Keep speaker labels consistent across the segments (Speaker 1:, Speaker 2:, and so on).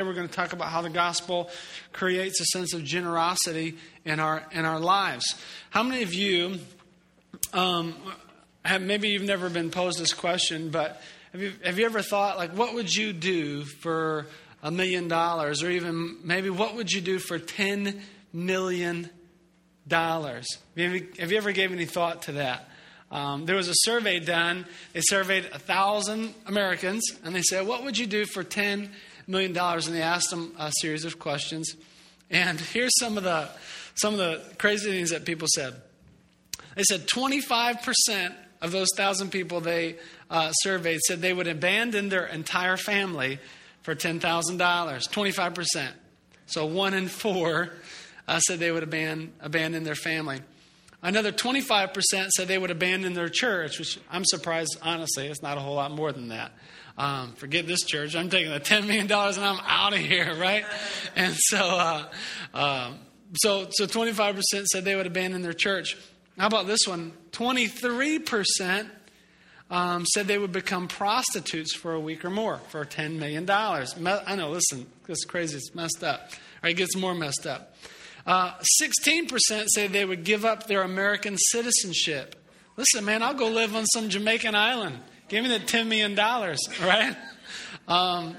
Speaker 1: We're going to talk about how the gospel creates a sense of generosity in our in our lives. How many of you um, have maybe you've never been posed this question, but have you have you ever thought like what would you do for a million dollars, or even maybe what would you do for ten million dollars? Have, have you ever gave any thought to that? Um, there was a survey done. They surveyed a thousand Americans, and they said, "What would you do for ten million dollars, and they asked them a series of questions. And here's some of the some of the crazy things that people said. They said 25% of those thousand people they uh, surveyed said they would abandon their entire family for $10,000. 25%. So one in four uh, said they would abandon, abandon their family. Another 25% said they would abandon their church, which I'm surprised, honestly, it's not a whole lot more than that um, forget this church. I'm taking the $10 million and I'm out of here, right? And so, uh, uh, so, so 25% said they would abandon their church. How about this one? 23% um, said they would become prostitutes for a week or more for $10 million. I know, listen, this is crazy. It's messed up. Or it gets more messed up. Uh, 16% said they would give up their American citizenship. Listen, man, I'll go live on some Jamaican island. Give me the $10 million, right? Um,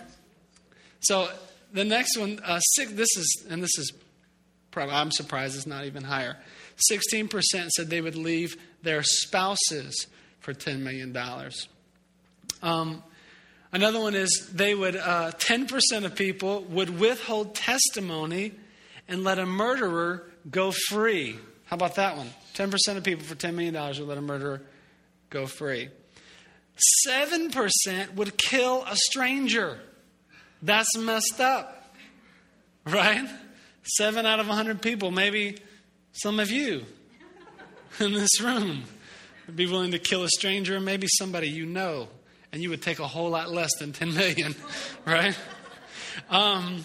Speaker 1: so the next one, uh, six, this is, and this is probably, I'm surprised it's not even higher. 16% said they would leave their spouses for $10 million. Um, another one is they would, uh, 10% of people would withhold testimony and let a murderer go free. How about that one? 10% of people for $10 million would let a murderer go free. 7% would kill a stranger. That's messed up, right? Seven out of 100 people, maybe some of you in this room, would be willing to kill a stranger, maybe somebody you know, and you would take a whole lot less than 10 million, right? Um,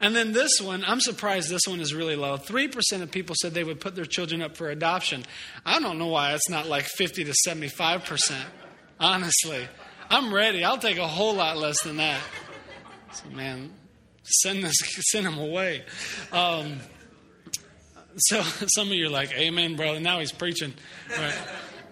Speaker 1: and then this one, I'm surprised this one is really low. 3% of people said they would put their children up for adoption. I don't know why it's not like 50 to 75%. Honestly, I'm ready. I'll take a whole lot less than that. So, man, send this, send him away. Um, so some of you are like, "Amen, brother." Now he's preaching. Right.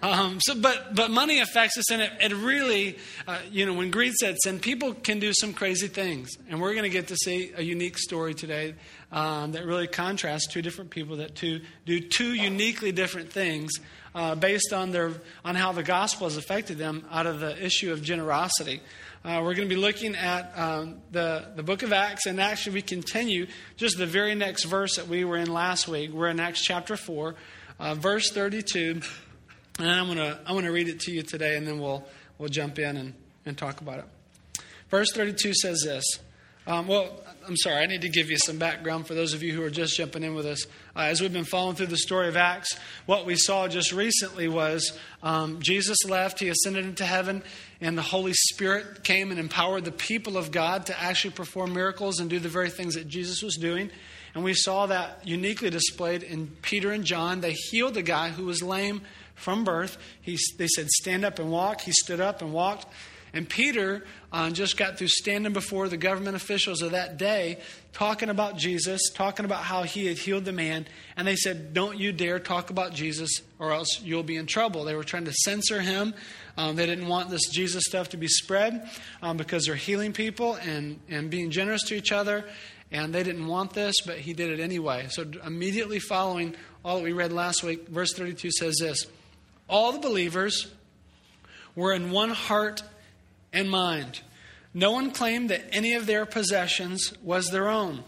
Speaker 1: Um, so, but but money affects us, and it, it really, uh, you know, when greed sets in, people can do some crazy things, and we're going to get to see a unique story today um, that really contrasts two different people that two, do two uniquely different things uh, based on, their, on how the gospel has affected them out of the issue of generosity. Uh, we're going to be looking at um, the, the book of Acts, and actually, we continue just the very next verse that we were in last week. We're in Acts chapter 4, uh, verse 32. And I'm going to I'm to read it to you today, and then we'll, we'll jump in and, and talk about it. Verse 32 says this. Um, well, I'm sorry, I need to give you some background for those of you who are just jumping in with us. Uh, as we've been following through the story of Acts, what we saw just recently was um, Jesus left, he ascended into heaven, and the Holy Spirit came and empowered the people of God to actually perform miracles and do the very things that Jesus was doing. And we saw that uniquely displayed in Peter and John. They healed a guy who was lame from birth. He, they said, Stand up and walk. He stood up and walked. And Peter uh, just got through standing before the government officials of that day, talking about Jesus, talking about how he had healed the man. And they said, Don't you dare talk about Jesus, or else you'll be in trouble. They were trying to censor him. Um, they didn't want this Jesus stuff to be spread um, because they're healing people and, and being generous to each other. And they didn't want this, but he did it anyway. So, immediately following all that we read last week, verse 32 says this All the believers were in one heart and mind. No one claimed that any of their possessions was their own,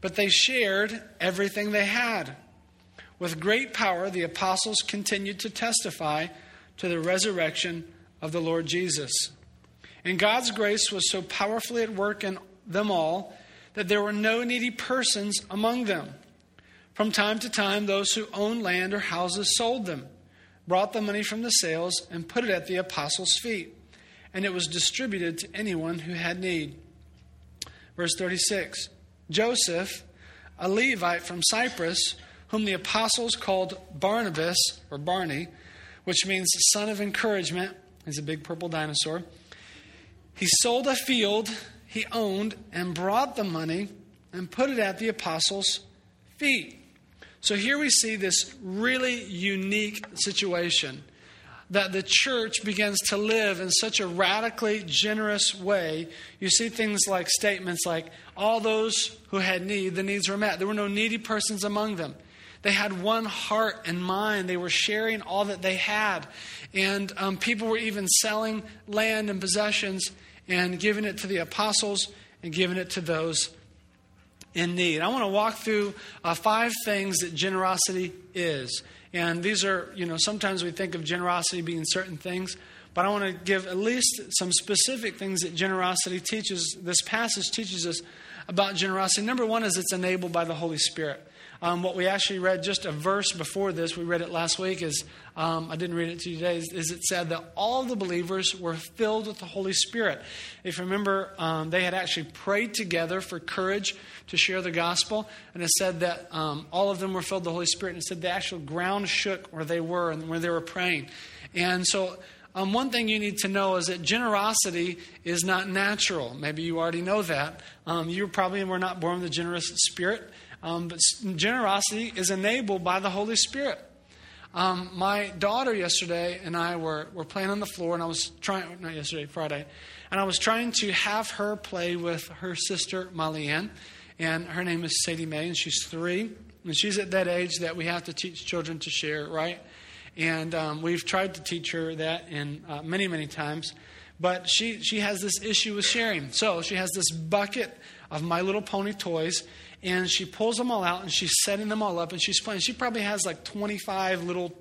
Speaker 1: but they shared everything they had. With great power, the apostles continued to testify to the resurrection of the Lord Jesus. And God's grace was so powerfully at work in them all that there were no needy persons among them. From time to time, those who owned land or houses sold them, brought the money from the sales, and put it at the apostles' feet and it was distributed to anyone who had need. Verse 36 Joseph, a Levite from Cyprus, whom the apostles called Barnabas, or Barney, which means son of encouragement, he's a big purple dinosaur. He sold a field he owned and brought the money and put it at the apostles' feet. So here we see this really unique situation that the church begins to live in such a radically generous way. You see things like statements like, all those who had need, the needs were met. There were no needy persons among them. They had one heart and mind. They were sharing all that they had. And um, people were even selling land and possessions and giving it to the apostles and giving it to those in need. I want to walk through uh, five things that generosity is. And these are, you know, sometimes we think of generosity being certain things, but I want to give at least some specific things that generosity teaches. This passage teaches us about generosity. Number one is it's enabled by the Holy Spirit. Um, what we actually read just a verse before this, we read it last week, is um, I didn't read it to you today, is, is, it said that all the believers were filled with the Holy Spirit. If you remember, um, they had actually prayed together for courage to share the gospel, and it said that um, all of them were filled with the Holy Spirit, and it said the actual ground shook where they were and where they were praying. And so, um, one thing you need to know is that generosity is not natural. Maybe you already know that. Um, you probably were not born with a generous spirit. Um, but generosity is enabled by the Holy Spirit. Um, my daughter yesterday and I were, were playing on the floor, and I was trying, not yesterday, Friday, and I was trying to have her play with her sister, Molly Ann, and her name is Sadie Mae, and she's three. And she's at that age that we have to teach children to share, right? And um, we've tried to teach her that in uh, many, many times. But she, she has this issue with sharing. So she has this bucket of My Little Pony toys, and she pulls them all out and she's setting them all up and she's playing. She probably has like 25 little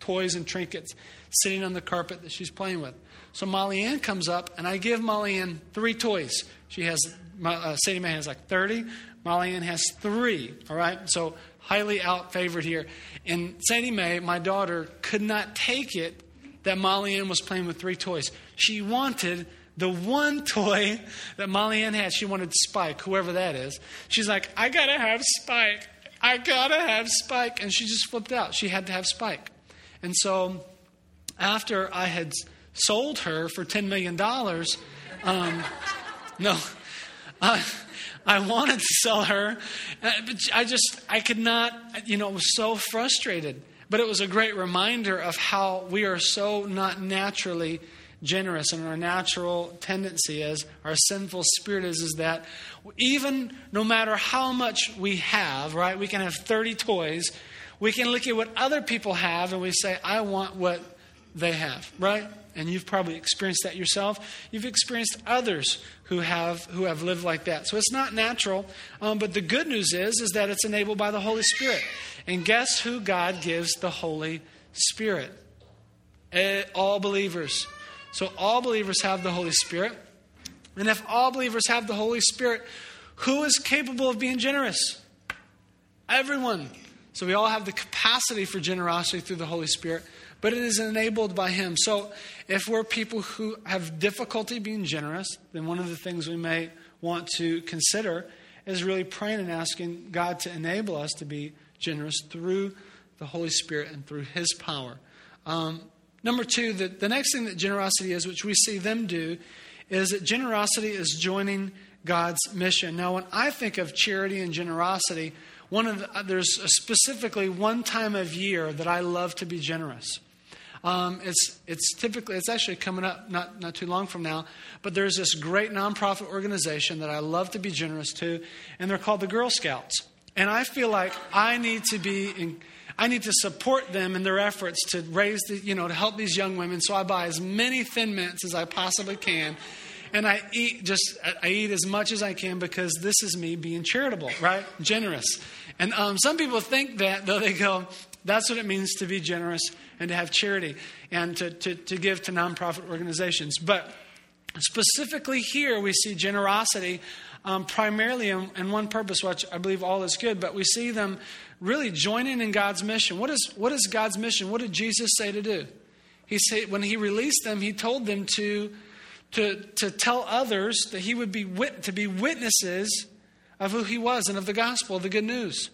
Speaker 1: toys and trinkets sitting on the carpet that she's playing with. So Molly Ann comes up and I give Molly Ann three toys. She has, uh, Sadie Mae has like 30. Molly Ann has three. All right. So highly out favored here. And Sadie Mae, my daughter, could not take it that Molly Ann was playing with three toys. She wanted the one toy that Molly Ann had, she wanted Spike, whoever that is. She's like, I gotta have Spike. I gotta have Spike. And she just flipped out. She had to have Spike. And so after I had sold her for $10 million, um, no, I, I wanted to sell her, uh, but I just, I could not, you know, I was so frustrated. But it was a great reminder of how we are so not naturally generous and our natural tendency as our sinful spirit is is that even no matter how much we have right we can have 30 toys we can look at what other people have and we say i want what they have right? And you've probably experienced that yourself. You've experienced others who have who have lived like that. So it's not natural um, but the good news is is that it's enabled by the holy spirit. And guess who god gives the holy spirit? Eh, all believers so all believers have the Holy Spirit. And if all believers have the Holy Spirit, who is capable of being generous? Everyone. So we all have the capacity for generosity through the Holy Spirit, but it is enabled by Him. So if we're people who have difficulty being generous, then one of the things we may want to consider is really praying and asking God to enable us to be generous through the Holy Spirit and through His power. Um, Number two, the, the next thing that generosity is, which we see them do, is that generosity is joining God's mission. Now, when I think of charity and generosity, one of the, there's specifically one time of year that I love to be generous. Um, it's it's typically it's actually coming up not not too long from now, but there's this great nonprofit organization that I love to be generous to, and they're called the Girl Scouts. And I feel like I need to be in, I need to support them in their efforts to raise the, you know, to help these young women. So I buy as many thin mints as I possibly can. And I eat just, I eat as much as I can because this is me being charitable, right? Generous. And um, some people think that, though, they go, that's what it means to be generous and to have charity and to, to, to give to nonprofit organizations. But specifically here, we see generosity um, primarily in, in, one purpose, which I believe all is good, but we see them really joining in God's mission. What is, what is God's mission? What did Jesus say to do? He said, when he released them, he told them to, to, to tell others that he would be wit, to be witnesses of who he was and of the gospel, the good news.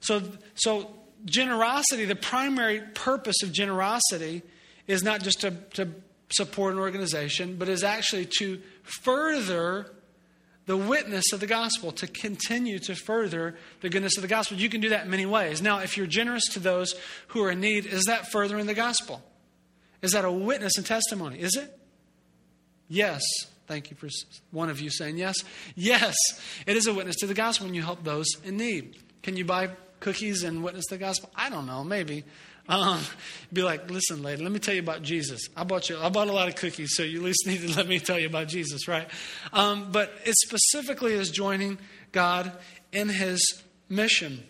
Speaker 1: So, so generosity, the primary purpose of generosity is not just to, to support an organization, but is actually to further the witness of the gospel, to continue to further the goodness of the gospel. You can do that in many ways. Now, if you're generous to those who are in need, is that furthering the gospel? Is that a witness and testimony? Is it? Yes. Thank you for one of you saying yes. Yes, it is a witness to the gospel when you help those in need. Can you buy cookies and witness the gospel? I don't know, maybe. Um, be like, listen, lady, let me tell you about Jesus. I bought you, I bought a lot of cookies, so you at least need to let me tell you about Jesus, right? Um, but it specifically is joining God in His mission.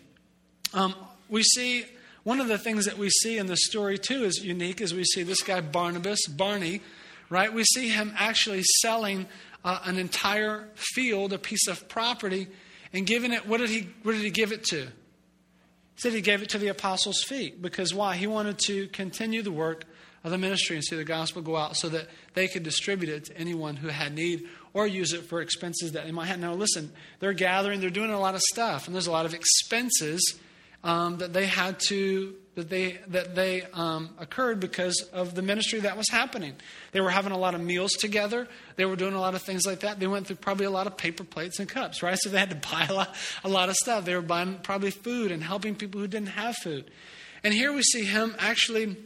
Speaker 1: Um, we see one of the things that we see in the story too is unique, is we see this guy Barnabas, Barney, right? We see him actually selling uh, an entire field, a piece of property, and giving it. What did he? What did he give it to? Said he gave it to the apostles' feet. Because why? He wanted to continue the work of the ministry and see the gospel go out so that they could distribute it to anyone who had need or use it for expenses that they might have. Now, listen, they're gathering, they're doing a lot of stuff, and there's a lot of expenses um, that they had to that they that they um, occurred because of the ministry that was happening. They were having a lot of meals together. They were doing a lot of things like that. They went through probably a lot of paper plates and cups, right? So they had to buy a lot a lot of stuff. They were buying probably food and helping people who didn't have food. And here we see him actually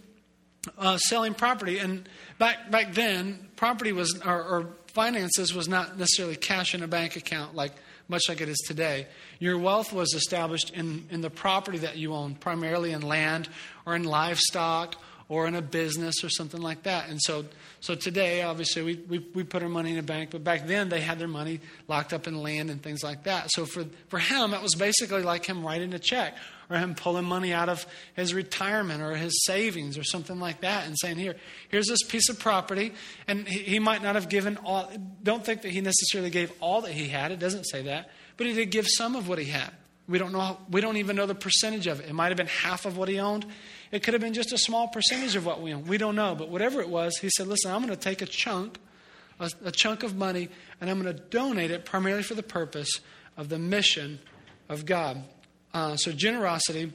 Speaker 1: uh, selling property. And back back then, property was or, or finances was not necessarily cash in a bank account like much like it is today. Your wealth was established in, in the property that you own, primarily in land or in livestock or in a business or something like that. And so, so today, obviously, we, we, we put our money in a bank, but back then they had their money locked up in land and things like that. So for, for him, it was basically like him writing a check or him pulling money out of his retirement or his savings or something like that and saying, Here, here's this piece of property. And he, he might not have given all, don't think that he necessarily gave all that he had. It doesn't say that. But he did give some of what he had. We don't know, we don't even know the percentage of it. It might have been half of what he owned. It could have been just a small percentage of what we own. We don't know. But whatever it was, he said, Listen, I'm going to take a chunk, a, a chunk of money, and I'm going to donate it primarily for the purpose of the mission of God. Uh, so, generosity.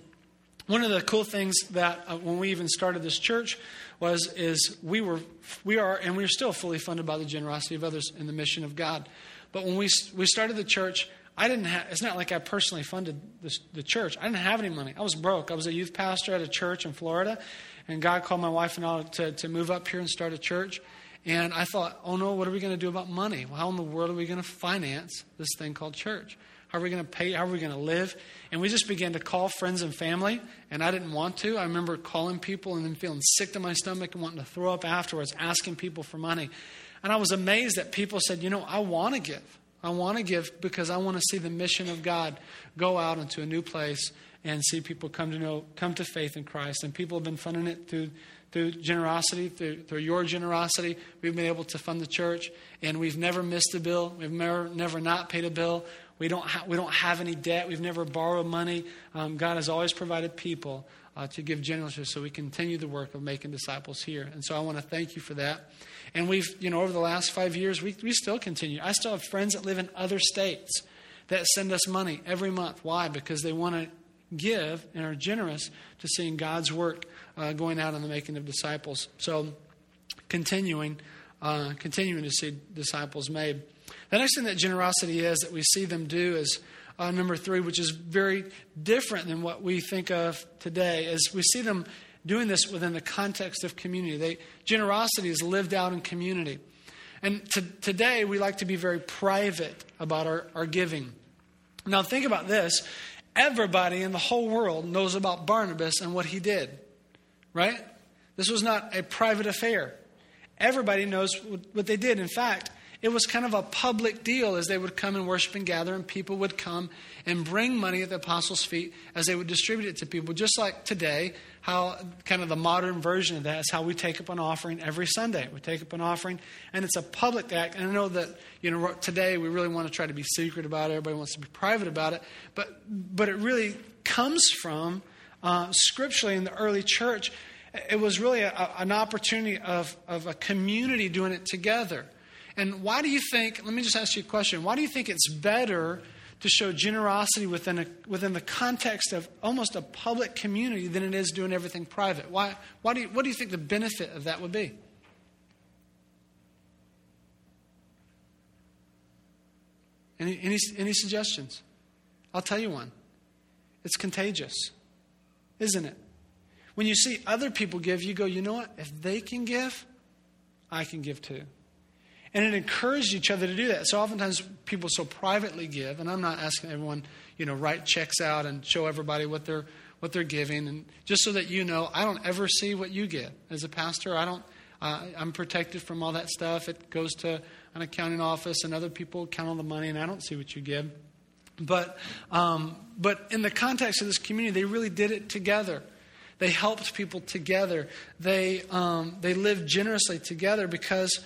Speaker 1: One of the cool things that uh, when we even started this church was is we were we are and we're still fully funded by the generosity of others in the mission of God. But when we we started the church, I didn't have. It's not like I personally funded this, the church. I didn't have any money. I was broke. I was a youth pastor at a church in Florida, and God called my wife and I to to move up here and start a church. And I thought, oh no, what are we going to do about money? Well, how in the world are we going to finance this thing called church? How are we going to pay? How are we going to live? And we just began to call friends and family, and I didn't want to. I remember calling people and then feeling sick to my stomach and wanting to throw up afterwards, asking people for money. And I was amazed that people said, You know, I want to give. I want to give because I want to see the mission of God go out into a new place and see people come to know, come to faith in Christ. And people have been funding it through through generosity, through, through your generosity, we've been able to fund the church, and we've never missed a bill. We've never, never not paid a bill. We don't, ha- we don't have any debt. We've never borrowed money. Um, God has always provided people uh, to give generously so we continue the work of making disciples here. And so I want to thank you for that. And we've, you know, over the last five years, we, we still continue. I still have friends that live in other states that send us money every month. Why? Because they want to give and are generous to seeing God's work uh, going out in the making of disciples. So continuing, uh, continuing to see disciples made. The next thing that generosity is that we see them do is uh, number three, which is very different than what we think of today, is we see them doing this within the context of community. They, generosity is lived out in community. And to, today, we like to be very private about our, our giving. Now, think about this. Everybody in the whole world knows about Barnabas and what he did, right? This was not a private affair. Everybody knows what they did. In fact, it was kind of a public deal as they would come and worship and gather, and people would come and bring money at the apostles' feet as they would distribute it to people. Just like today, how kind of the modern version of that is how we take up an offering every Sunday. We take up an offering, and it's a public act. And I know that you know today we really want to try to be secret about it. Everybody wants to be private about it, but but it really comes from uh, scripturally in the early church. It was really a, an opportunity of, of a community doing it together. And why do you think, let me just ask you a question, why do you think it's better to show generosity within, a, within the context of almost a public community than it is doing everything private? Why, why do you, what do you think the benefit of that would be? Any, any, any suggestions? I'll tell you one. It's contagious, isn't it? When you see other people give, you go, you know what? If they can give, I can give too. And it encouraged each other to do that. So oftentimes people so privately give, and I'm not asking everyone, you know, write checks out and show everybody what they're what they're giving, and just so that you know, I don't ever see what you get as a pastor. I don't. Uh, I'm protected from all that stuff. It goes to an accounting office, and other people count all the money, and I don't see what you give. But um, but in the context of this community, they really did it together. They helped people together. They um, they lived generously together because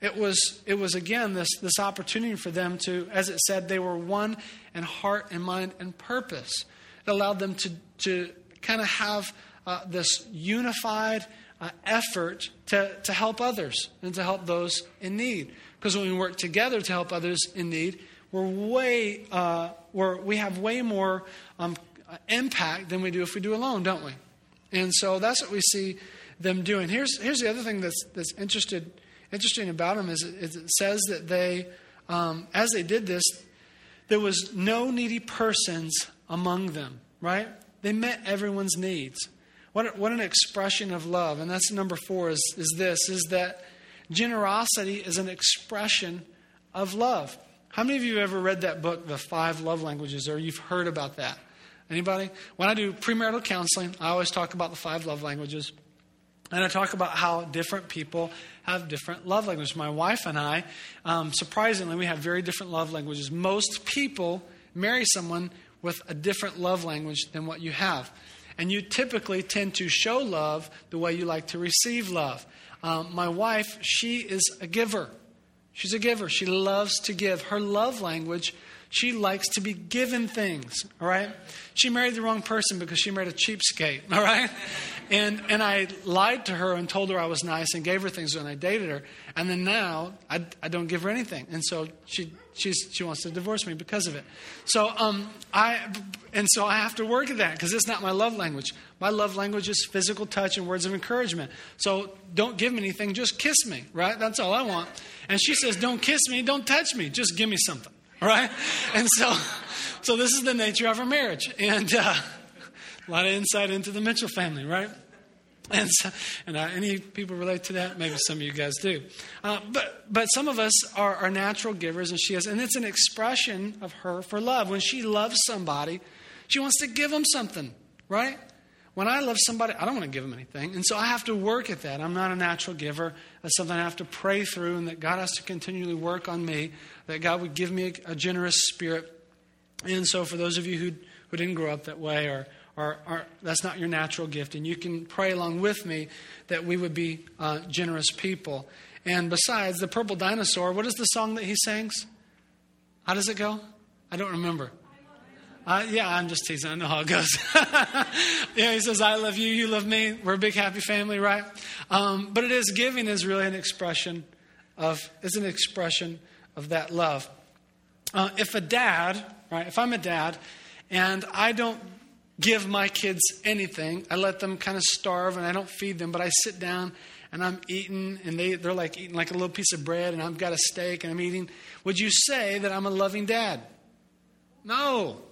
Speaker 1: it was, it was again this, this opportunity for them to, as it said, they were one in heart and mind and purpose. It allowed them to, to kind of have uh, this unified uh, effort to, to help others and to help those in need. Because when we work together to help others in need, we're way, uh, we're, we have way more um, impact than we do if we do alone, don't we? And so that's what we see them doing. Here's, here's the other thing that's, that's interested interesting about them is it, it says that they, um, as they did this, there was no needy persons among them, right? They met everyone's needs. What, what an expression of love. And that's number four is, is this, is that generosity is an expression of love. How many of you have ever read that book, The Five Love Languages, or you've heard about that? Anybody? When I do premarital counseling, I always talk about the five love languages. And I talk about how different people have different love languages. My wife and I, um, surprisingly, we have very different love languages. Most people marry someone with a different love language than what you have. And you typically tend to show love the way you like to receive love. Um, my wife, she is a giver. She's a giver. She loves to give. Her love language, she likes to be given things, all right? She married the wrong person because she married a cheapskate, all right? And, and I lied to her and told her I was nice and gave her things when I dated her. And then now I, I don't give her anything. And so she, she's, she wants to divorce me because of it. So, um, I, and so I have to work at that because it's not my love language. My love language is physical touch and words of encouragement. So don't give me anything, just kiss me, right? That's all I want. And she says, don't kiss me, don't touch me, just give me something, right? And so, so this is the nature of our marriage. And, uh, a lot of insight into the Mitchell family, right? And, so, and uh, any people relate to that? Maybe some of you guys do. Uh, but, but some of us are, are natural givers, and she is. And it's an expression of her for love. When she loves somebody, she wants to give them something, right? When I love somebody, I don't want to give them anything. And so I have to work at that. I'm not a natural giver. That's something I have to pray through, and that God has to continually work on me, that God would give me a, a generous spirit. And so for those of you who, who didn't grow up that way or or, or, that's not your natural gift. And you can pray along with me that we would be uh, generous people. And besides, the purple dinosaur, what is the song that he sings? How does it go? I don't remember. Uh, yeah, I'm just teasing. I know how it goes. yeah, he says, I love you, you love me. We're a big happy family, right? Um, but it is giving is really an expression of, is an expression of that love. Uh, if a dad, right, if I'm a dad and I don't give my kids anything. I let them kind of starve and I don't feed them, but I sit down and I'm eating and they, they're like eating like a little piece of bread and I've got a steak and I'm eating. Would you say that I'm a loving dad? No,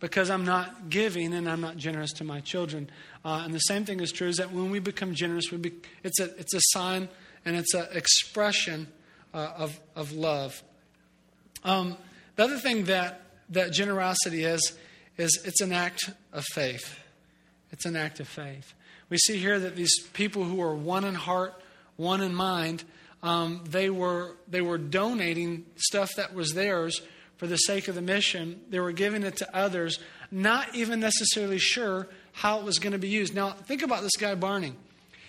Speaker 1: because I'm not giving and I'm not generous to my children. Uh, and the same thing is true is that when we become generous, we be, it's, a, it's a sign and it's an expression uh, of, of love. Um, the other thing that, that generosity is, is it's an act of faith. It's an act of faith. We see here that these people who are one in heart, one in mind, um, they were they were donating stuff that was theirs for the sake of the mission. They were giving it to others, not even necessarily sure how it was going to be used. Now, think about this guy Barney.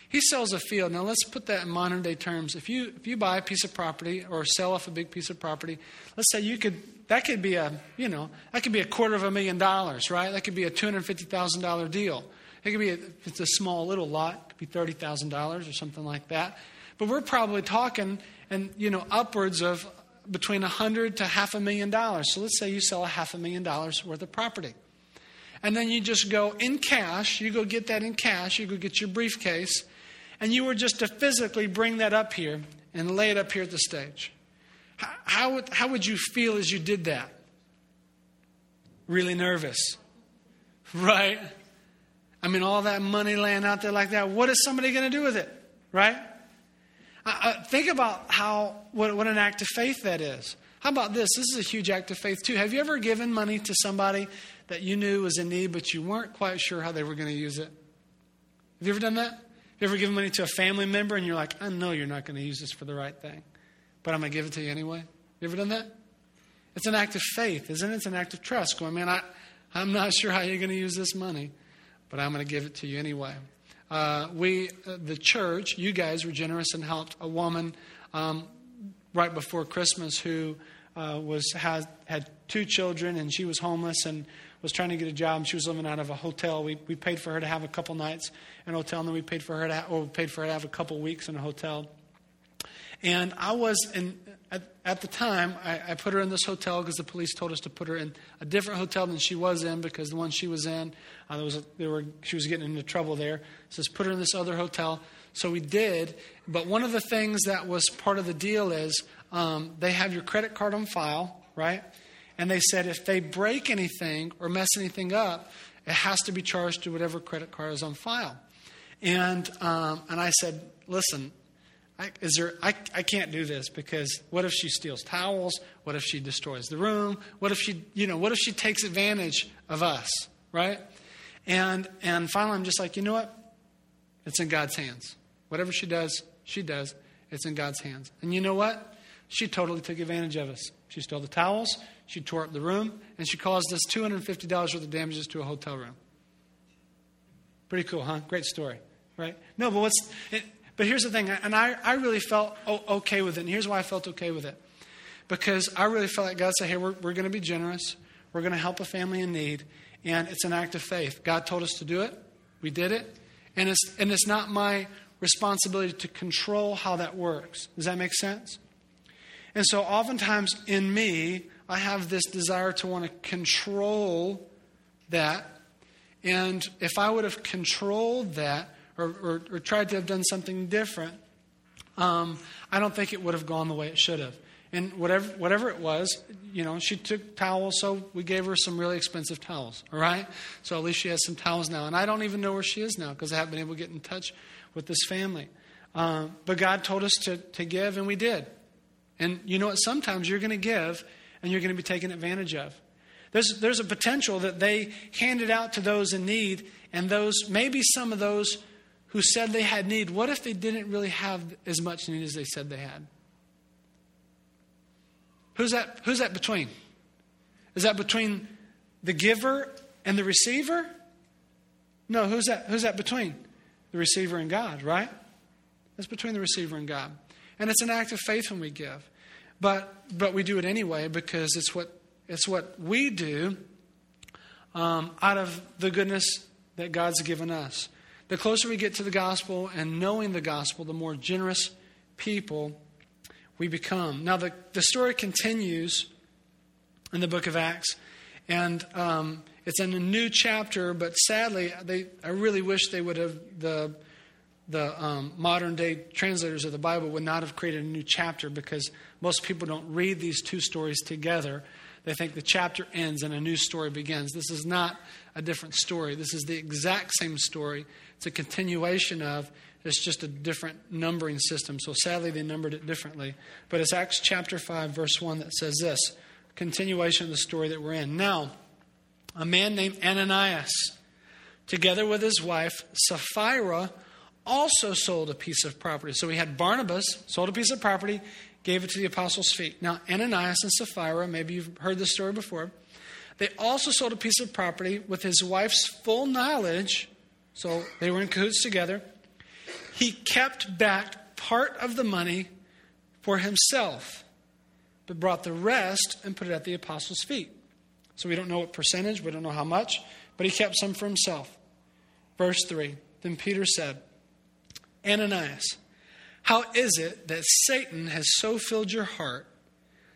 Speaker 1: He sells a field. Now, let's put that in modern day terms. If you if you buy a piece of property or sell off a big piece of property, let's say you could that could be a, you know, that could be a quarter of a million dollars, right? That could be a $250,000 deal. It could be, a, if it's a small little lot, it could be $30,000 or something like that. But we're probably talking, and, you know, upwards of between a hundred to half a million dollars. So let's say you sell a half a million dollars worth of property. And then you just go in cash, you go get that in cash, you go get your briefcase, and you were just to physically bring that up here and lay it up here at the stage. How, would, how would you feel as you did that? really nervous. Right? I mean, all that money laying out there like that, what is somebody going to do with it? Right? Think about how, what, what an act of faith that is. How about this? This is a huge act of faith, too. Have you ever given money to somebody that you knew was in need, but you weren't quite sure how they were going to use it? Have you ever done that? Have you ever given money to a family member and you're like, I know you're not going to use this for the right thing, but I'm going to give it to you anyway? You ever done that? It's an act of faith, isn't it? It's an act of trust. Going, man, I, I'm not sure how you're going to use this money, but I'm going to give it to you anyway. Uh, we, uh, the church, you guys were generous and helped a woman um, right before Christmas who uh, was had had two children and she was homeless and was trying to get a job. She was living out of a hotel. We we paid for her to have a couple nights in a hotel, and then we paid for her to or paid for her to have a couple weeks in a hotel. And I was in at, at the time, I, I, put her in this hotel because the police told us to put her in a different hotel than she was in because the one she was in, uh, there was a, there were, she was getting into trouble there. So put her in this other hotel. So we did. But one of the things that was part of the deal is um, they have your credit card on file, right? And they said if they break anything or mess anything up, it has to be charged to whatever credit card is on file. And, um, and I said, listen, I, is there, I, I can't do this because what if she steals towels? What if she destroys the room? What if she, you know, what if she takes advantage of us, right? And, and finally, I'm just like, you know what? It's in God's hands. Whatever she does, she does. It's in God's hands. And you know what? She totally took advantage of us. She stole the towels, she tore up the room, and she caused us $250 worth of damages to a hotel room. Pretty cool, huh? Great story, right? No, but what's. It, but here's the thing, and I, I really felt okay with it. And here's why I felt okay with it. Because I really felt like God said, hey, we're, we're going to be generous. We're going to help a family in need. And it's an act of faith. God told us to do it. We did it. And it's, and it's not my responsibility to control how that works. Does that make sense? And so, oftentimes in me, I have this desire to want to control that. And if I would have controlled that, or, or, or tried to have done something different, um, I don't think it would have gone the way it should have. And whatever, whatever it was, you know, she took towels, so we gave her some really expensive towels, all right? So at least she has some towels now. And I don't even know where she is now because I haven't been able to get in touch with this family. Um, but God told us to, to give, and we did. And you know what? Sometimes you're going to give, and you're going to be taken advantage of. There's, there's a potential that they handed out to those in need, and those, maybe some of those who said they had need, what if they didn't really have as much need as they said they had? Who's that, who's that between? Is that between the giver and the receiver? No, who's that, who's that between? The receiver and God, right? That's between the receiver and God. And it's an act of faith when we give. But, but we do it anyway because it's what, it's what we do um, out of the goodness that God's given us. The closer we get to the gospel and knowing the gospel, the more generous people we become. Now, the, the story continues in the book of Acts, and um, it's in a new chapter, but sadly, they, I really wish they would have, the, the um, modern day translators of the Bible would not have created a new chapter because most people don't read these two stories together. They think the chapter ends and a new story begins. This is not a different story. This is the exact same story. It's a continuation of, it's just a different numbering system. So sadly, they numbered it differently. But it's Acts chapter 5, verse 1 that says this continuation of the story that we're in. Now, a man named Ananias, together with his wife, Sapphira, also sold a piece of property. So we had Barnabas, sold a piece of property, gave it to the apostles' feet. Now, Ananias and Sapphira, maybe you've heard this story before, they also sold a piece of property with his wife's full knowledge so they were in cahoots together. He kept back part of the money for himself, but brought the rest and put it at the apostles' feet. So we don't know what percentage, we don't know how much, but he kept some for himself. Verse 3 Then Peter said, Ananias, how is it that Satan has so filled your heart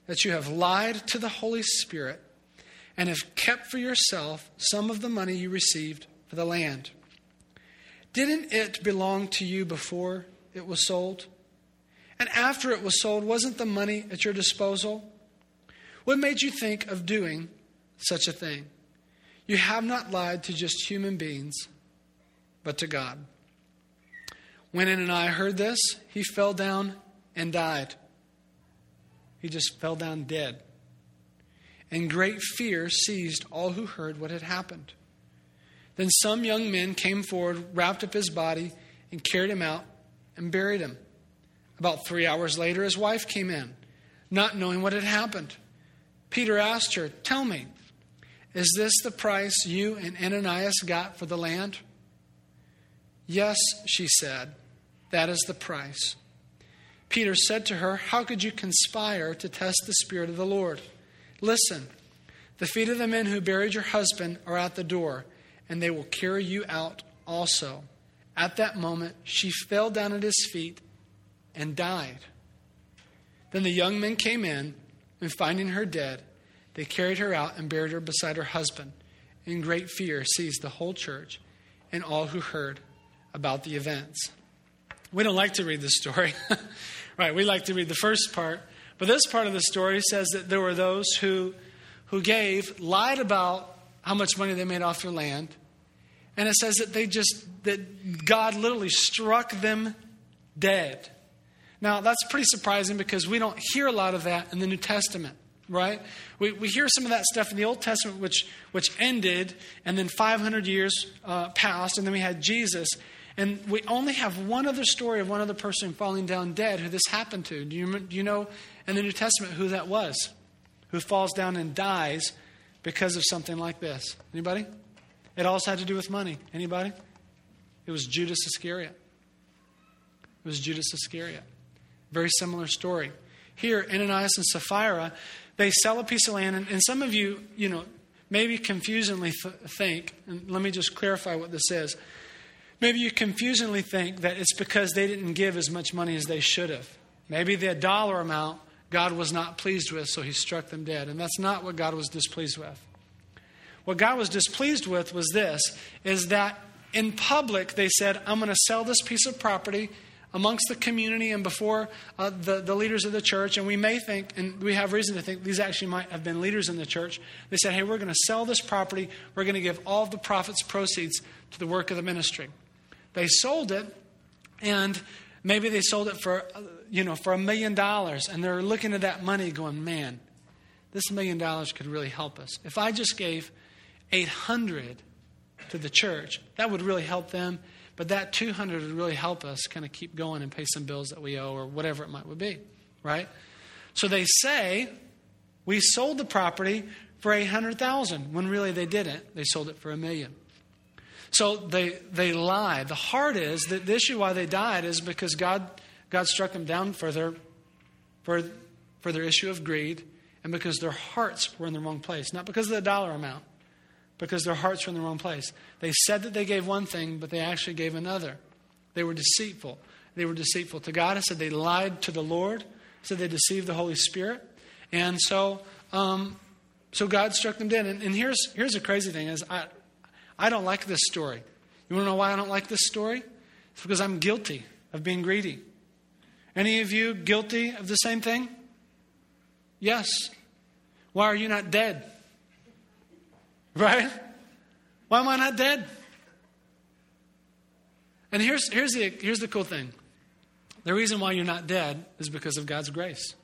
Speaker 1: that you have lied to the Holy Spirit and have kept for yourself some of the money you received for the land? Didn't it belong to you before it was sold? And after it was sold, wasn't the money at your disposal? What made you think of doing such a thing? You have not lied to just human beings, but to God. When Ananias heard this, he fell down and died. He just fell down dead. And great fear seized all who heard what had happened. Then some young men came forward, wrapped up his body, and carried him out and buried him. About three hours later, his wife came in, not knowing what had happened. Peter asked her, Tell me, is this the price you and Ananias got for the land? Yes, she said, that is the price. Peter said to her, How could you conspire to test the Spirit of the Lord? Listen, the feet of the men who buried your husband are at the door, and they will carry you out also. At that moment, she fell down at his feet and died. Then the young men came in, and finding her dead, they carried her out and buried her beside her husband. In great fear seized the whole church and all who heard about the events. We don't like to read this story, right? We like to read the first part. But this part of the story says that there were those who, who gave, lied about how much money they made off their land. And it says that they just, that God literally struck them dead. Now, that's pretty surprising because we don't hear a lot of that in the New Testament, right? We, we hear some of that stuff in the Old Testament, which, which ended, and then 500 years uh, passed, and then we had Jesus. And we only have one other story of one other person falling down dead who this happened to. Do you, do you know in the New Testament who that was? Who falls down and dies because of something like this? Anybody? It also had to do with money. Anybody? It was Judas Iscariot. It was Judas Iscariot. Very similar story. Here, Ananias and Sapphira, they sell a piece of land, and, and some of you, you know, maybe confusingly th- think, and let me just clarify what this is. Maybe you confusingly think that it's because they didn't give as much money as they should have. Maybe the dollar amount God was not pleased with, so he struck them dead. And that's not what God was displeased with. What God was displeased with was this is that in public they said, I'm going to sell this piece of property amongst the community and before uh, the, the leaders of the church. And we may think, and we have reason to think, these actually might have been leaders in the church. They said, hey, we're going to sell this property. We're going to give all of the profits proceeds to the work of the ministry. They sold it, and maybe they sold it for, uh, you know, for a million dollars. And they're looking at that money going, man, this million dollars could really help us. If I just gave 800 to the church, that would really help them but that 200 would really help us kind of keep going and pay some bills that we owe or whatever it might be, right? So they say we sold the property for 800,000 when really they didn't. They sold it for a million. So they they lie. The heart is that the issue why they died is because God God struck them down for their for, for their issue of greed and because their hearts were in the wrong place, not because of the dollar amount because their hearts were in the wrong place. They said that they gave one thing, but they actually gave another. They were deceitful. They were deceitful to God. I said they lied to the Lord. I said they deceived the Holy Spirit. And so, um, so God struck them dead. And, and here's, here's the crazy thing is I, I don't like this story. You want to know why I don't like this story? It's because I'm guilty of being greedy. Any of you guilty of the same thing? Yes. Why are you not dead? Right? Why am I not dead? And here's, here's, the, here's the cool thing the reason why you're not dead is because of God's grace.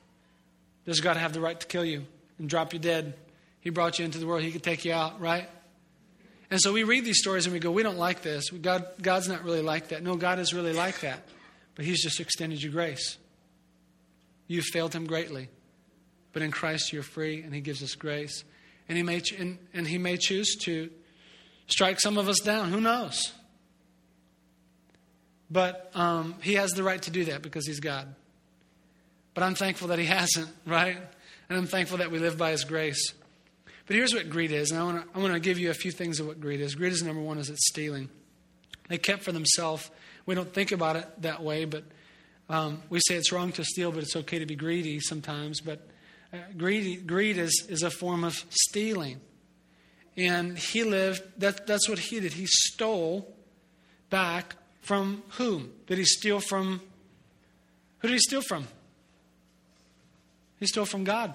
Speaker 1: Does God have the right to kill you and drop you dead? He brought you into the world, He could take you out, right? And so we read these stories and we go, we don't like this. God, God's not really like that. No, God is really like that. But He's just extended you grace. You've failed Him greatly. But in Christ you're free and He gives us grace. And he may, and, and he may choose to strike some of us down. Who knows? But um, he has the right to do that because he's God. But I'm thankful that he hasn't, right? And I'm thankful that we live by his grace. But here's what greed is, and I want to I want to give you a few things of what greed is. Greed is number one is it's stealing. They kept for themselves. We don't think about it that way, but um, we say it's wrong to steal, but it's okay to be greedy sometimes. But uh, greed, greed is, is a form of stealing. And he lived, that, that's what he did. He stole back from whom? Did he steal from? Who did he steal from? He stole from God.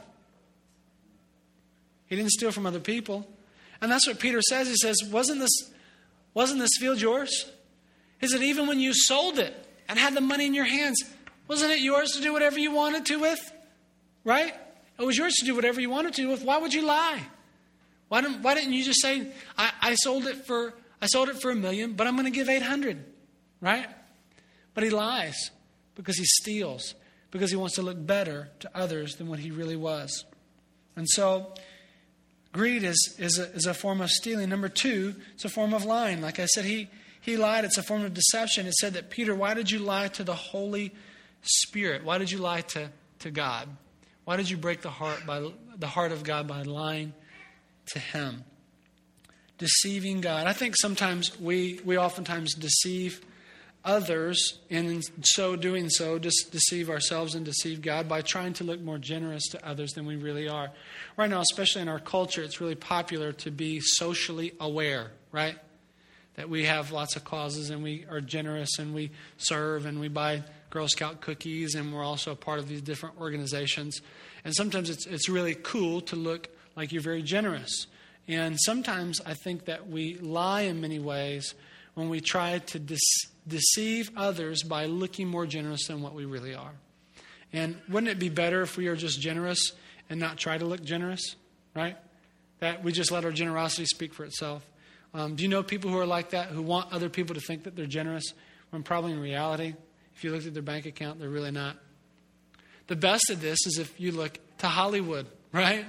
Speaker 1: He didn't steal from other people. And that's what Peter says. He says, Wasn't this, wasn't this field yours? Is it even when you sold it and had the money in your hands, wasn't it yours to do whatever you wanted to with? Right? It was yours to do whatever you wanted to with. Why would you lie? Why didn't, why didn't you just say, I, I sold it for I sold it for a million, but I'm going to give 800, right? But he lies because he steals, because he wants to look better to others than what he really was. And so greed is, is, a, is a form of stealing. Number two, it's a form of lying. Like I said, he, he lied. It's a form of deception. It said that, Peter, why did you lie to the Holy Spirit? Why did you lie to, to God? Why did you break the heart, by, the heart of God by lying to Him? Deceiving God. I think sometimes we, we oftentimes deceive others, and in so doing so, just deceive ourselves and deceive God by trying to look more generous to others than we really are. Right now, especially in our culture, it's really popular to be socially aware, right? That we have lots of causes and we are generous and we serve and we buy Girl Scout cookies and we're also a part of these different organizations. And sometimes it's, it's really cool to look like you're very generous. And sometimes I think that we lie in many ways when we try to deceive others by looking more generous than what we really are. And wouldn't it be better if we are just generous and not try to look generous, right? That we just let our generosity speak for itself. Um, do you know people who are like that, who want other people to think that they're generous, when probably in reality, if you look at their bank account, they're really not? The best of this is if you look to Hollywood, right?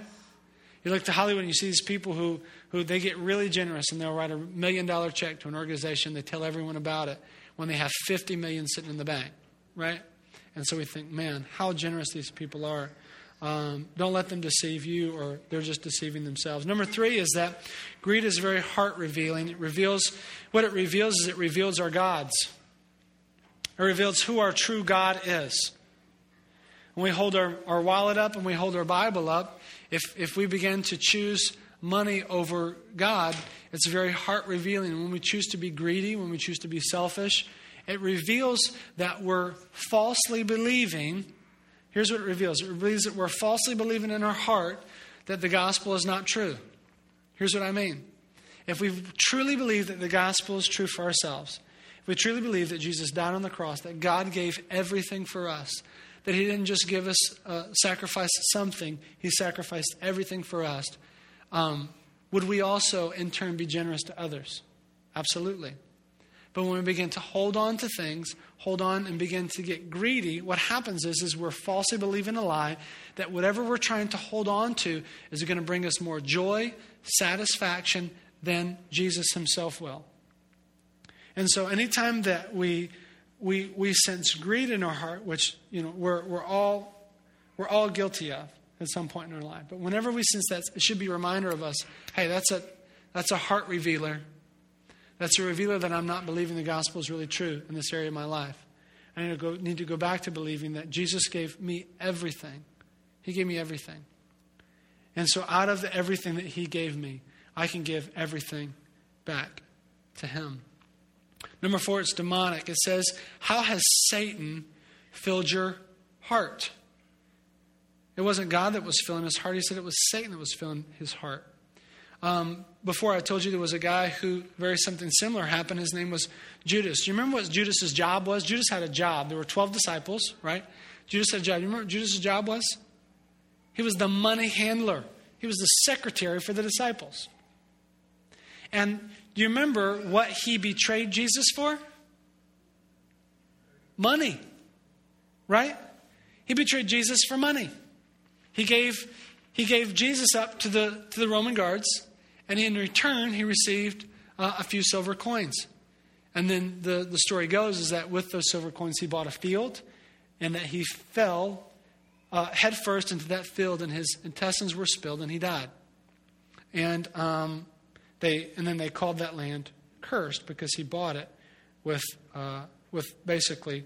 Speaker 1: You look to Hollywood and you see these people who, who they get really generous and they'll write a million dollar check to an organization. They tell everyone about it when they have 50 million sitting in the bank, right? And so we think, man, how generous these people are. Um, don't let them deceive you, or they're just deceiving themselves. Number three is that greed is very heart revealing. It reveals what it reveals is it reveals our gods. It reveals who our true God is. When we hold our, our wallet up and we hold our Bible up, if, if we begin to choose money over God, it's very heart revealing. When we choose to be greedy, when we choose to be selfish, it reveals that we're falsely believing. Here's what it reveals it reveals that we're falsely believing in our heart that the gospel is not true. Here's what I mean. If we truly believe that the gospel is true for ourselves, if we truly believe that Jesus died on the cross, that God gave everything for us, that He didn't just give us, uh, sacrifice something, He sacrificed everything for us. Um, would we also, in turn, be generous to others? Absolutely. But when we begin to hold on to things, hold on and begin to get greedy, what happens is, is we're falsely believing a lie that whatever we're trying to hold on to is going to bring us more joy, satisfaction than Jesus himself will. And so anytime that we we, we sense greed in our heart, which you know we're, we're all we're all guilty of at some point in our life. But whenever we sense that, it should be a reminder of us. Hey, that's a that's a heart revealer. That's a revealer that I'm not believing the gospel is really true in this area of my life. I need to go, need to go back to believing that Jesus gave me everything. He gave me everything. And so, out of the everything that He gave me, I can give everything back to Him. Number four, it's demonic. It says, How has Satan filled your heart? It wasn't God that was filling his heart. He said it was Satan that was filling his heart. Um, before I told you there was a guy who very something similar happened. His name was Judas. Do you remember what Judas's job was? Judas had a job. There were 12 disciples, right? Judas had a job. You remember what Judas's job was? He was the money handler. He was the secretary for the disciples. And do you remember what he betrayed Jesus for? Money. Right? He betrayed Jesus for money. He gave, he gave Jesus up to the, to the Roman guards, and in return, he received uh, a few silver coins. And then the, the story goes is that with those silver coins, he bought a field, and that he fell uh, headfirst into that field, and his intestines were spilled, and he died. And um, they, and then they called that land cursed because he bought it with, uh, with basically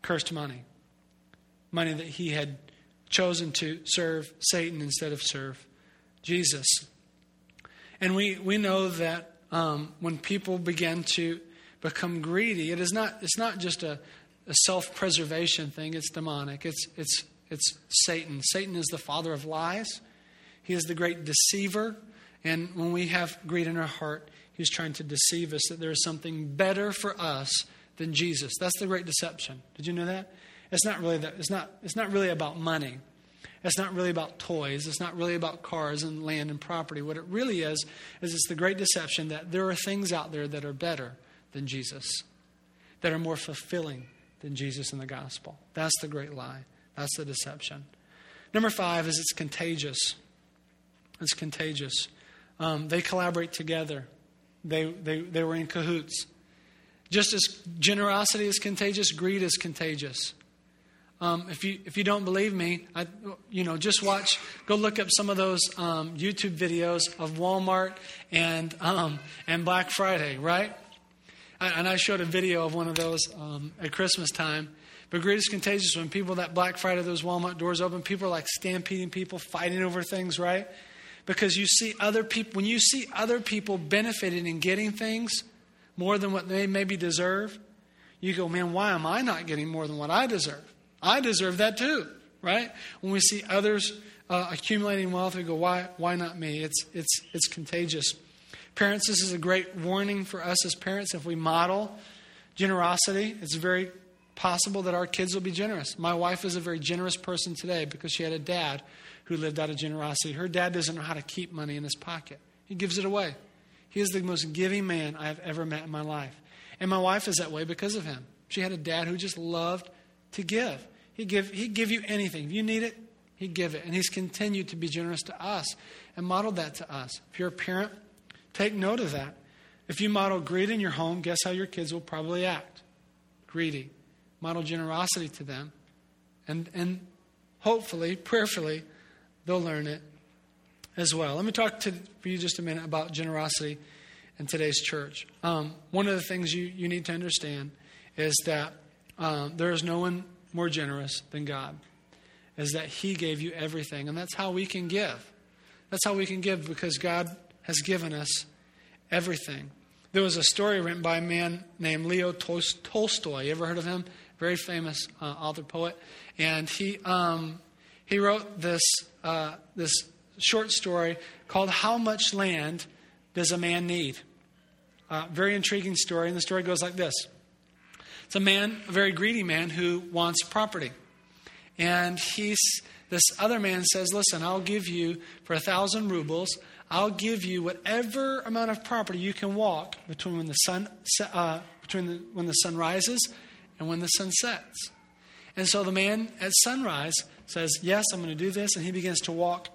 Speaker 1: cursed money. Money that he had chosen to serve Satan instead of serve Jesus. And we, we know that um, when people begin to become greedy, it is not, it's not just a, a self preservation thing, it's demonic. It's, it's, it's Satan. Satan is the father of lies, he is the great deceiver. And when we have greed in our heart, he's trying to deceive us that there is something better for us than Jesus. That's the great deception. Did you know that? It's not really that it's not it's not really about money. It's not really about toys. It's not really about cars and land and property. What it really is is it's the great deception that there are things out there that are better than Jesus. That are more fulfilling than Jesus in the gospel. That's the great lie. That's the deception. Number 5 is it's contagious. It's contagious. Um, they collaborate together. They, they, they were in cahoots. Just as generosity is contagious, greed is contagious. Um, if you if you don't believe me, I, you know, just watch. Go look up some of those um, YouTube videos of Walmart and um, and Black Friday, right? And I showed a video of one of those um, at Christmas time. But greed is contagious when people that Black Friday, those Walmart doors open, people are like stampeding people, fighting over things, right? Because you see other people, when you see other people benefiting and getting things more than what they maybe deserve, you go, man, why am I not getting more than what I deserve? I deserve that too, right? When we see others uh, accumulating wealth, we go, why, why not me? It's, it's, it's contagious. Parents, this is a great warning for us as parents. If we model generosity, it's very possible that our kids will be generous. My wife is a very generous person today because she had a dad who lived out of generosity. Her dad doesn't know how to keep money in his pocket, he gives it away. He is the most giving man I have ever met in my life. And my wife is that way because of him. She had a dad who just loved to give. He'd give, he'd give you anything. If you need it, he'd give it. And he's continued to be generous to us and modeled that to us. If you're a parent, take note of that. If you model greed in your home, guess how your kids will probably act? Greedy. Model generosity to them. And, and hopefully, prayerfully, they'll learn it as well. Let me talk to for you just a minute about generosity in today's church. Um, one of the things you, you need to understand is that um, there is no one more generous than God, is that He gave you everything. And that's how we can give. That's how we can give because God has given us everything. There was a story written by a man named Leo Tolstoy. You ever heard of him? Very famous uh, author poet. And he, um, he wrote this, uh, this short story called How Much Land Does a Man Need? Uh, very intriguing story. And the story goes like this It's a man, a very greedy man, who wants property. And he's, this other man says, Listen, I'll give you for a thousand rubles. I'll give you whatever amount of property you can walk between when the sun uh, between the, when the sun rises and when the sun sets. And so the man at sunrise says, Yes, I'm going to do this. And he begins to walk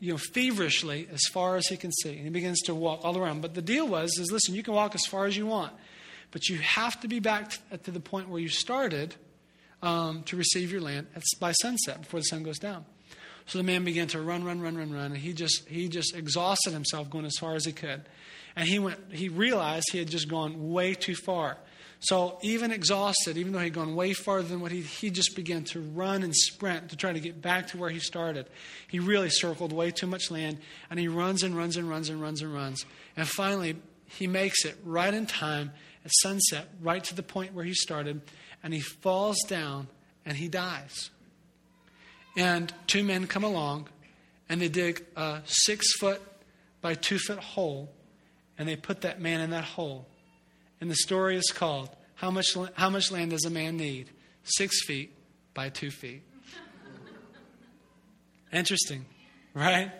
Speaker 1: you know, feverishly as far as he can see. And he begins to walk all around. But the deal was, is listen, you can walk as far as you want, but you have to be back to the point where you started um, to receive your land by sunset before the sun goes down. So the man began to run, run, run, run, run, and he just he just exhausted himself going as far as he could. And he went he realized he had just gone way too far. So even exhausted, even though he'd gone way farther than what he he just began to run and sprint to try to get back to where he started. He really circled way too much land, and he runs and runs and runs and runs and runs. And finally, he makes it right in time at sunset, right to the point where he started, and he falls down and he dies. And two men come along and they dig a six foot by two foot hole and they put that man in that hole. And the story is called How Much, How much Land Does a Man Need? Six feet by two feet. Interesting, right?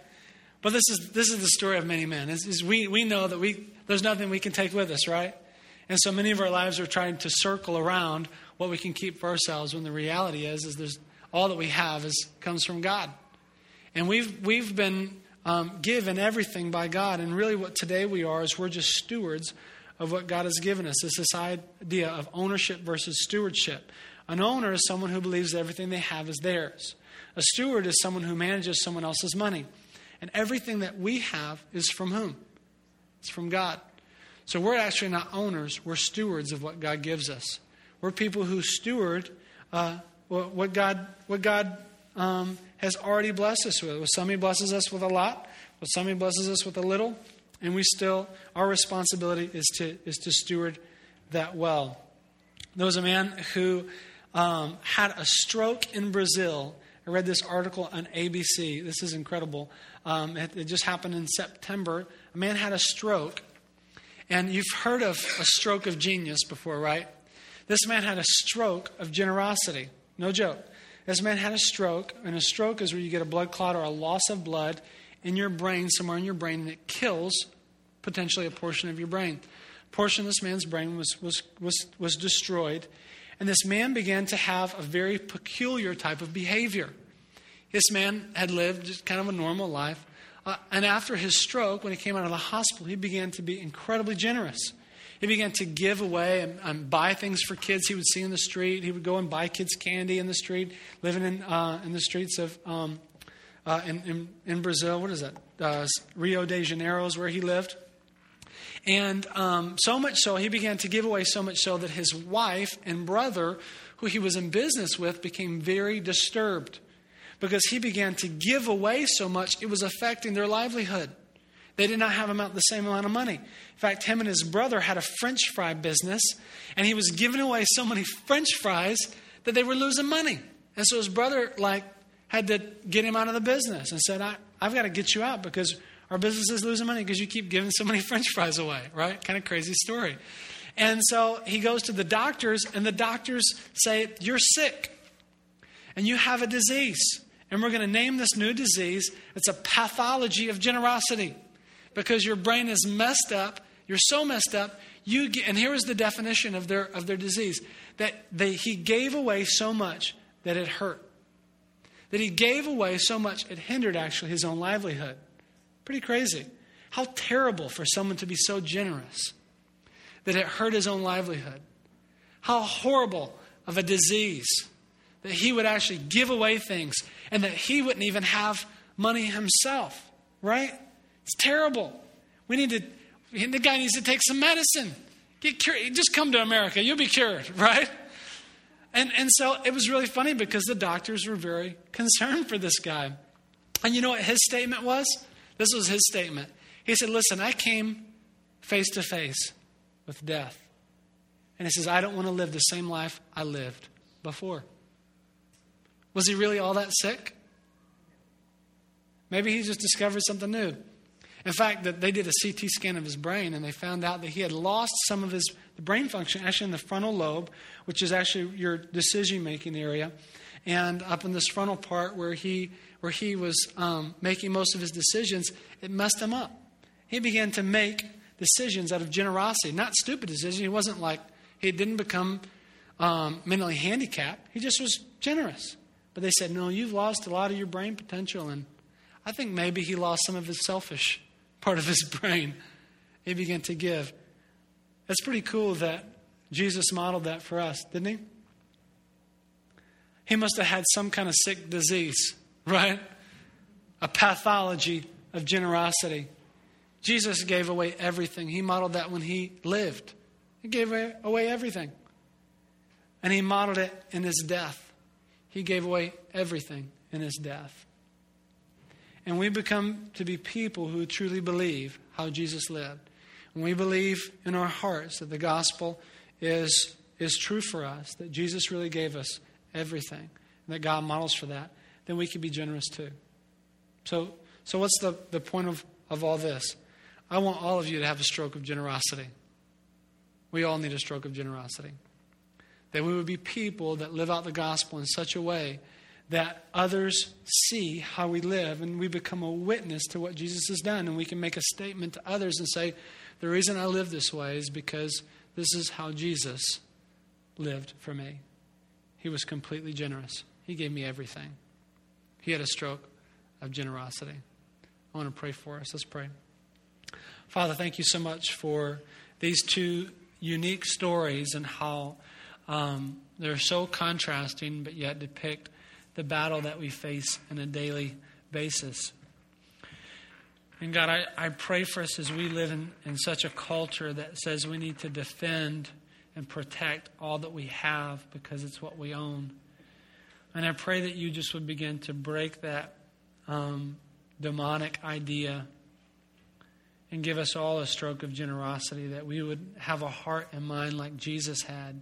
Speaker 1: But this is, this is the story of many men. It's we, we know that we, there's nothing we can take with us, right? And so many of our lives are trying to circle around what we can keep for ourselves when the reality is, is there's all that we have is, comes from God. And we've, we've been um, given everything by God. And really, what today we are is we're just stewards of what God has given us. It's this idea of ownership versus stewardship. An owner is someone who believes everything they have is theirs. A steward is someone who manages someone else's money. And everything that we have is from whom? It's from God. So we're actually not owners, we're stewards of what God gives us. We're people who steward uh, what God, what God um, has already blessed us with. With some, He blesses us with a lot, with some, He blesses us with a little. And we still, our responsibility is to, is to steward that well. There was a man who um, had a stroke in Brazil I read this article on ABC. This is incredible. Um, it, it just happened in September. A man had a stroke. And you've heard of a stroke of genius before, right? This man had a stroke of generosity. No joke. This man had a stroke, and a stroke is where you get a blood clot or a loss of blood in your brain, somewhere in your brain, and it kills potentially a portion of your brain. A portion of this man's brain was, was, was, was destroyed, and this man began to have a very peculiar type of behavior. This man had lived just kind of a normal life. Uh, and after his stroke, when he came out of the hospital, he began to be incredibly generous. He began to give away and, and, buy things for kids he would see in the street. He would go and buy kids candy in the street, living in, uh, in the streets of um, uh, in, in, in, Brazil. What is that? Uh, Rio de Janeiro is where he lived. And um, so much so, he began to give away so much so that his wife and brother, who he was in business with, became very disturbed because he began to give away so much, it was affecting their livelihood. They did not have about the same amount of money. In fact, him and his brother had a French fry business, and he was giving away so many French fries that they were losing money. And so his brother, like, had to get him out of the business and said, I, I've got to get you out because our business is losing money because you keep giving so many French fries away, right? Kind of crazy story. And so he goes to the doctors, and the doctors say, You're sick, and you have a disease. And we're going to name this new disease. It's a pathology of generosity because your brain is messed up. You're so messed up. You get, and here is the definition of their, of their disease that they, he gave away so much that it hurt. That he gave away so much it hindered actually his own livelihood. Pretty crazy. How terrible for someone to be so generous that it hurt his own livelihood. How horrible of a disease that he would actually give away things and that he wouldn't even have money himself, right? It's terrible. We need to, the guy needs to take some medicine. Get cured. Just come to America. You'll be cured, right? And, and so it was really funny because the doctors were very concerned for this guy. And you know what his statement was? This was his statement. He said, Listen, I came face to face with death. And he says, I don't want to live the same life I lived before. Was he really all that sick? Maybe he just discovered something new. In fact, that they did a CT scan of his brain and they found out that he had lost some of his brain function, actually in the frontal lobe, which is actually your decision making area, and up in this frontal part where he where he was um, making most of his decisions, it messed him up. He began to make decisions out of generosity, not stupid decisions. He wasn't like he didn't become um, mentally handicapped. He just was generous. But they said, no, you've lost a lot of your brain potential. And I think maybe he lost some of his selfish part of his brain. He began to give. That's pretty cool that Jesus modeled that for us, didn't he? He must have had some kind of sick disease, right? A pathology of generosity. Jesus gave away everything. He modeled that when he lived. He gave away everything. And he modeled it in his death. He gave away everything in his death. And we become to be people who truly believe how Jesus lived. When we believe in our hearts that the gospel is, is true for us, that Jesus really gave us everything, and that God models for that, then we can be generous too. So, so what's the, the point of, of all this? I want all of you to have a stroke of generosity. We all need a stroke of generosity. That we would be people that live out the gospel in such a way that others see how we live and we become a witness to what Jesus has done. And we can make a statement to others and say, The reason I live this way is because this is how Jesus lived for me. He was completely generous, He gave me everything. He had a stroke of generosity. I want to pray for us. Let's pray. Father, thank you so much for these two unique stories and how um, they're so contrasting, but yet depict the battle that we face on a daily basis. And God, I, I pray for us as we live in, in such a culture that says we need to defend and protect all that we have because it's what we own. And I pray that you just would begin to break that um, demonic idea and give us all a stroke of generosity, that we would have a heart and mind like Jesus had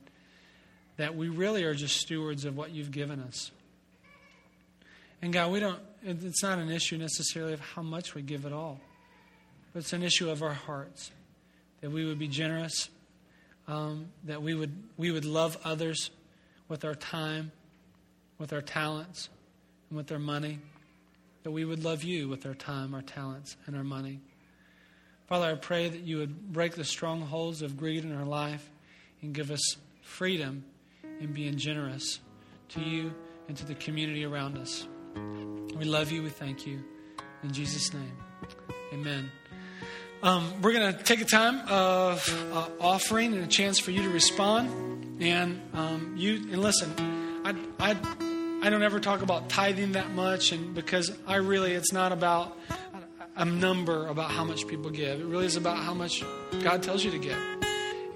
Speaker 1: that we really are just stewards of what you've given us. And God, we don't, it's not an issue necessarily of how much we give at all, but it's an issue of our hearts. That we would be generous, um, that we would, we would love others with our time, with our talents, and with our money. That we would love you with our time, our talents, and our money. Father, I pray that you would break the strongholds of greed in our life and give us freedom in being generous to you and to the community around us. We love you. We thank you. In Jesus' name, amen. Um, we're going to take a time of uh, offering and a chance for you to respond. And um, you and listen, I, I, I don't ever talk about tithing that much, and because I really, it's not about a number about how much people give. It really is about how much God tells you to give.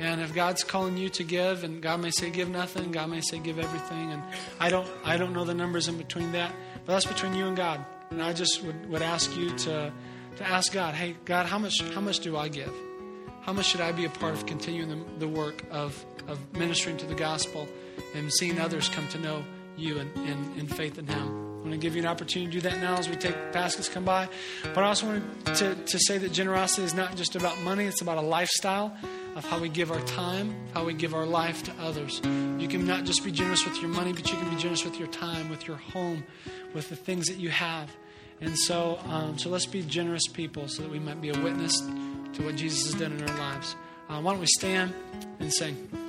Speaker 1: And if God's calling you to give, and God may say give nothing, God may say give everything, and I don't, I don't know the numbers in between that, but that's between you and God. And I just would, would ask you to, to ask God, hey, God, how much, how much do I give? How much should I be a part of continuing the, the work of, of ministering to the gospel and seeing others come to know you and in, in faith in Him? I'm going to give you an opportunity to do that now as we take baskets come by. But I also want to, to say that generosity is not just about money, it's about a lifestyle of how we give our time, how we give our life to others. You can not just be generous with your money, but you can be generous with your time, with your home, with the things that you have. And so, um, so let's be generous people so that we might be a witness to what Jesus has done in our lives. Uh, why don't we stand and sing?